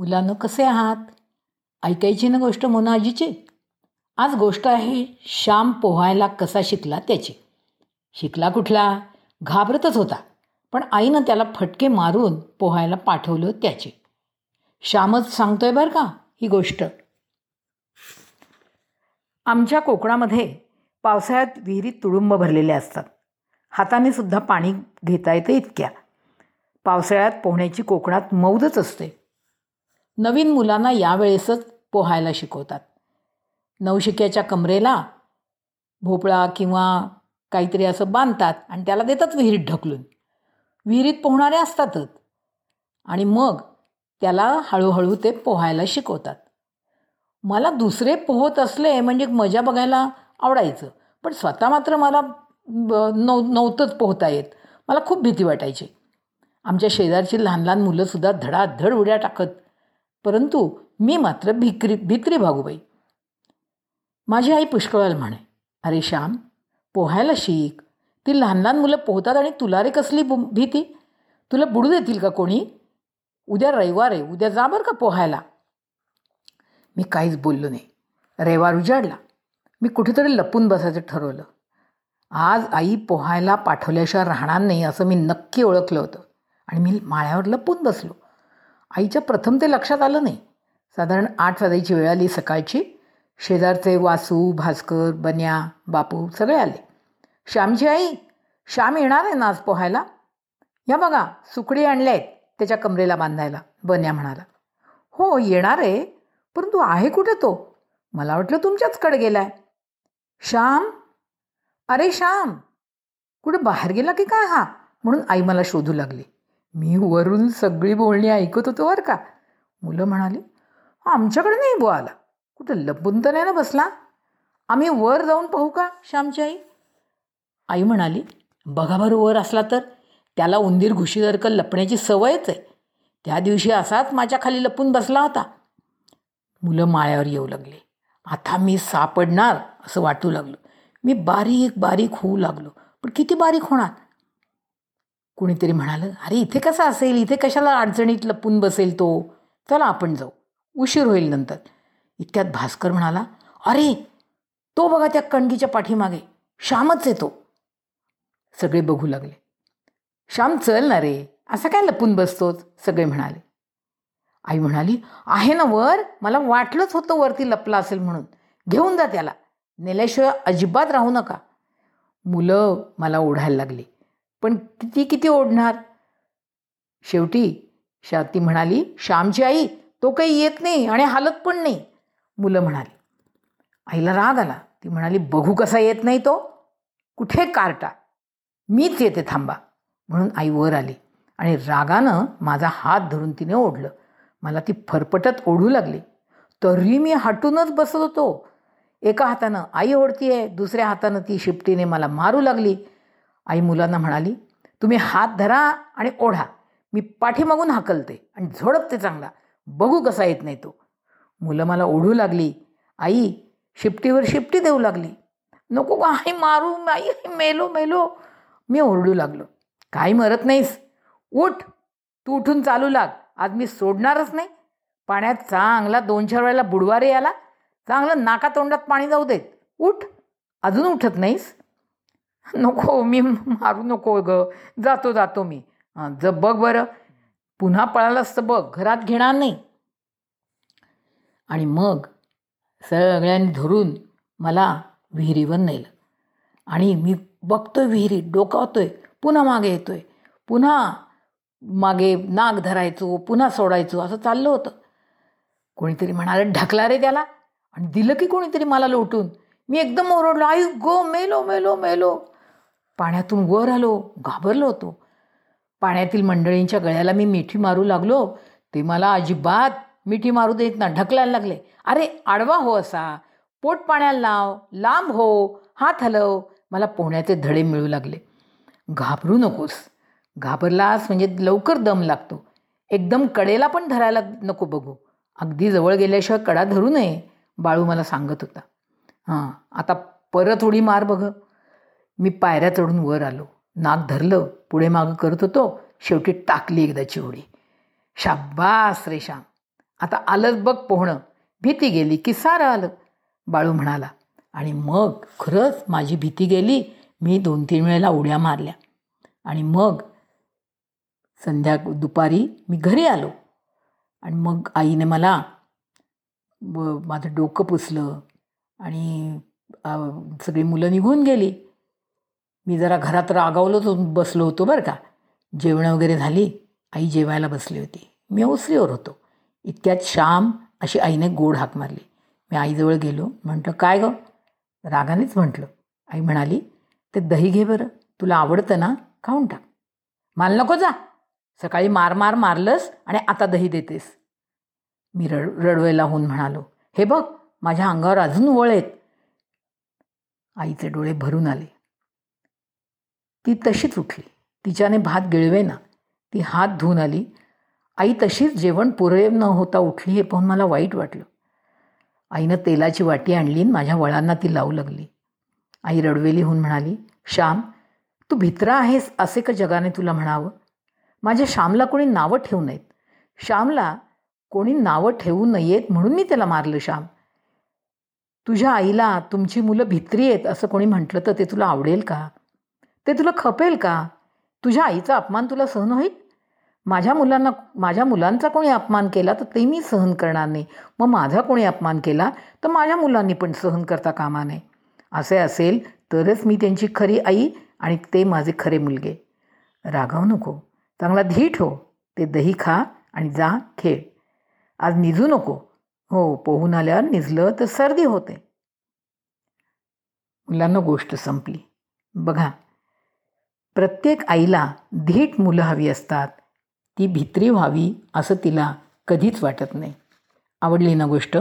मुलानं कसे आहात? ऐकायची ना गोष्ट मोना आजीची आज गोष्ट आहे श्याम पोहायला कसा शिकला त्याची. शिकला कुठला? घाबरतच होता पण आईनं त्याला फटके मारून पोहायला पाठवलं त्याचे. श्यामच सांगतोय बरं का ही गोष्ट. आमच्या कोकणामध्ये पावसाळ्यात विहिरीत तुडुंब भरलेले असतात. हाताने सुद्धा पाणी घेता येतं इतक्या. पावसाळ्यात पोहण्याची कोकणात मौजच असते. नवीन मुलांना यावेळेसच पोहायला शिकवतात. नवशिक्याच्या कमरेला भोपळा किंवा काहीतरी असं बांधतात आणि त्याला देतात विहिरीत ढकलून. विहिरीत पोहणारे असतातच आणि मग त्याला हळूहळू ते पोहायला शिकवतात. मला दुसरे पोहत असले म्हणजे मजा बघायला आवडायचं पण स्वतः मात्र मला नव नव्हतंच पोहता येत. मला खूप भीती वाटायची. आमच्या शेजारची लहान लहान मुलंसुद्धा धडाधड उड्या टाकत परंतु मी मात्र भिक्री भित्री भागूबाई माझी आई पुष्कळाला म्हणे अरे श्याम पोहायला शिक. ती लहान लहान मुलं पोहतात आणि तुला रे कसली बु भीती? तुला बुडू देतील का कोणी? उद्या रविवार आहे उद्या जा बरं का पोहायला. मी काहीच बोललो नाही. रविवार उजाडला. मी कुठेतरी लपून बसायचं ठरवलं. आज आई पोहायला पाठवल्याशिवाय राहणार नाही असं मी नक्की ओळखलं होतं. आणि मी माळ्यावर लपून बसलो. आईच्या प्रथम ते लक्षात आलं नाही. साधारण आठ वाजायची वेळ आली सकाळची. शेजारचे वासू भास्कर बन्या बापू सगळे आले. श्यामची आई श्याम येणार आहे ना आज पोहायला? या बघा सुकडी आणल्या आहेत त्याच्या कमरेला बांधायला बन्या म्हणाला. हो येणार आहे परंतु आहे कुठे तो? मला वाटलं तुमच्याचकडे गेलाय. श्याम? अरे श्याम कुठे बाहेर गेला की काय हा? म्हणून आई मला शोधू लागली. मी वरून सगळी बोलणी ऐकत होतो बरं का. मुलं म्हणाली आमच्याकडे नाही बुवा आला. कुठं लपून तर नाही ना बसला. आम्ही वर जाऊन पाहू का श्यामची आई? आई म्हणाली बघा बरं वर असला तर. त्याला उंदीर घुशीसारखं लपण्याची सवयच आहे. त्या दिवशी असाच माझ्या खाली लपून बसला होता. मुलं माळ्यावर येऊ लागले. आता मी सापडणार असं वाटू लागलं. मी बारीक बारीक होऊ लागलो. पण किती बारीक होणार? कुणीतरी म्हणालं अरे इथे कसं असेल? इथे कशाला अडचणीत लपून बसेल तो? चला आपण जाऊ. उशीर होईल नंतर. इतक्यात भास्कर म्हणाला अरे तो बघा त्या कणगीच्या पाठीमागे. श्यामच येतो सगळे बघू लागले. श्याम चल ना रे. असं काय लपून बसतोच सगळे म्हणाले. आई म्हणाली आहे ना वर. मला वाटलंच होतं वरती लपला असेल म्हणून. घेऊन जा त्याला. नेल्याशिवाय अजिबात राहू नका. मुलं मला ओढायला लागली. पण किती किती ओढणार? शेवटी शाती म्हणाली श्यामची आई तो काही येत नाही आणि हालत पण नाही. मुलं म्हणाली. आईला राग आला. ती म्हणाली बघू कसा येत नाही तो. कुठे कार्टा? मीच येते थांबा. म्हणून आई वर आली आणि रागानं माझा हात धरून तिने ओढलं. मला ती फरफटत ओढू लागली. तरी मी हटूनच बसत होतो. एका हातानं आई ओढतीये दुसऱ्या हातानं ती शिपटीने मला मारू लागली. आई मुलांना म्हणाली तुम्ही हात धरा आणि ओढा. मी पाठीमागून हाकलते आणि झोडपते चांगला. बघू कसा येत नाही तो. मुलं मला ओढू लागली. आई शिपटीवर शिपटी देऊ लागली. नको का आई मारू. आई मेलो मेलो. मी ओरडू लागलो. काही मरत नाहीस. उठ. तू उठून चालू लाग. आज मी सोडणारच नाही. पाण्यात चांगला दोन चार वेळेला बुडवारे याला. चांगलं नाका तोंडात पाणी जाऊ देत. उठ. अजून उठत नाहीस? नको मी मारू नको ग. जातो जातो मी. ज बघ बरं. पुन्हा पळालं तर बघ घरात घेणार नाही. आणि मग सगळ्यांनी धरून मला विहिरीवर नेलं. आणि मी बघतोय विहिरीत डोकावतोय पुन्हा मागे येतोय. पुन्हा मागे नाग धरायचो पुन्हा सोडायचो असं चाललं होतं. कोणीतरी म्हणाले ढकला रे त्याला. आणि दिलं की कोणीतरी मला लोटून. मी एकदम ओरडलो आई गो मेलो मेलो मेलो. पाण्यातून वर आलो घाबरलो होतो. पाण्यातील मंडळींच्या गळ्याला मी मिठी मारू लागलो. ते मला अजिबात मिठी मारू देत ना ढकलायला लागले. अरे आडवा हो असा. पोट पाण्याला लाव. लांब हो. हात हलव. मला पोहण्याचे धडे मिळू लागले. घाबरू नकोस. घाबरलास म्हणजे लवकर दम लागतो. एकदम कडेला पण धरायला नको बघू. अगदी जवळ गेल्याशिवाय कडा धरू नये बाळू मला सांगत होता. हां आता परत उडी मार बघ. मी पायऱ्या चढून वर आलो. नाक धरलं पुढे मागं करत होतो. शेवटी टाकली एकदाची उडी शाब्बास रे श्याम. आता आलंच बघ पोहणं. भीती गेली की सारं आलं. बाळू म्हणाला आणि मग खरंच माझी भीती गेली? मी दोन तीन वेळेला उड्या मारल्या. आणि मग संध्या दुपारी मी घरी आलो. आणि मग आईने मला माझं डोकं पुसलं. आणि सगळी मुलं निघून गेली. मी जरा घरात रागावलोच बसलो होतो बरं का. जेवणं वगैरे झाली आई जेवायला बसली होती. मी ओसरीवर होतो. इतक्यात श्याम अशी आईने गोड हाक मारली. मी आईजवळ गेलो म्हटलं काय गं? रागानेच म्हटलं. आई म्हणाली ते दही घे बरं. तुला आवडतं ना खाऊन टाक. माल नको जा. सकाळी मार मार मारलंस आणि आता दही देतेस. मी रड रडवेला होऊन म्हणालो हे बघ माझ्या अंगावर अजून वळ आहेत आईचे डोळे भरून आले. ती तशीच उठली. तिच्याने भात गिळवेना. ती हात धुवून आली. आई तशीच जेवण पुरे न होता उठली हे पाहून मला वाईट वाटलं. आईनं तेलाची वाटी आणली आणि माझ्या वळांना ती लावू लागली. आई रडवेली होऊन म्हणाली श्याम तू भित्रा आहेस असे का जगाने तुला म्हणावं? माझ्या श्यामला कोणी नावं ठेवू नयेत. श्यामला कोणी नावं ठेवू नयेत म्हणून मी त्याला मारलं श्याम. तुझ्या आईला तुमची मुलं भित्री आहेत असं कोणी म्हटलं तर ते तुला आवडेल का? ते तुला खपेल का? तुझ्या आईचा अपमान तुला सहन होईल? माझ्या मुलांना माझ्या मुलांचा कोणी अपमान केला तर ते मी सहन करणार नाही. मग माझा कोणी अपमान केला तर माझ्या मुलांनी पण सहन करता कामा नये. असे असेल तरच मी त्यांची खरी आई आणि ते माझे खरे मुलगे. रागाव नको. चांगला धीट हो. ते दही खा आणि जा खेळ. आज निजू नको. हो पोहून आल्यावर निजलं तर सर्दी होते. मुलांना गोष्ट संपली. बघा प्रत्येक आईला धीट मुलं हवी असतात. ती भित्री व्हावी असं तिला कधीच वाटत नाही. आवडली ना गोष्ट?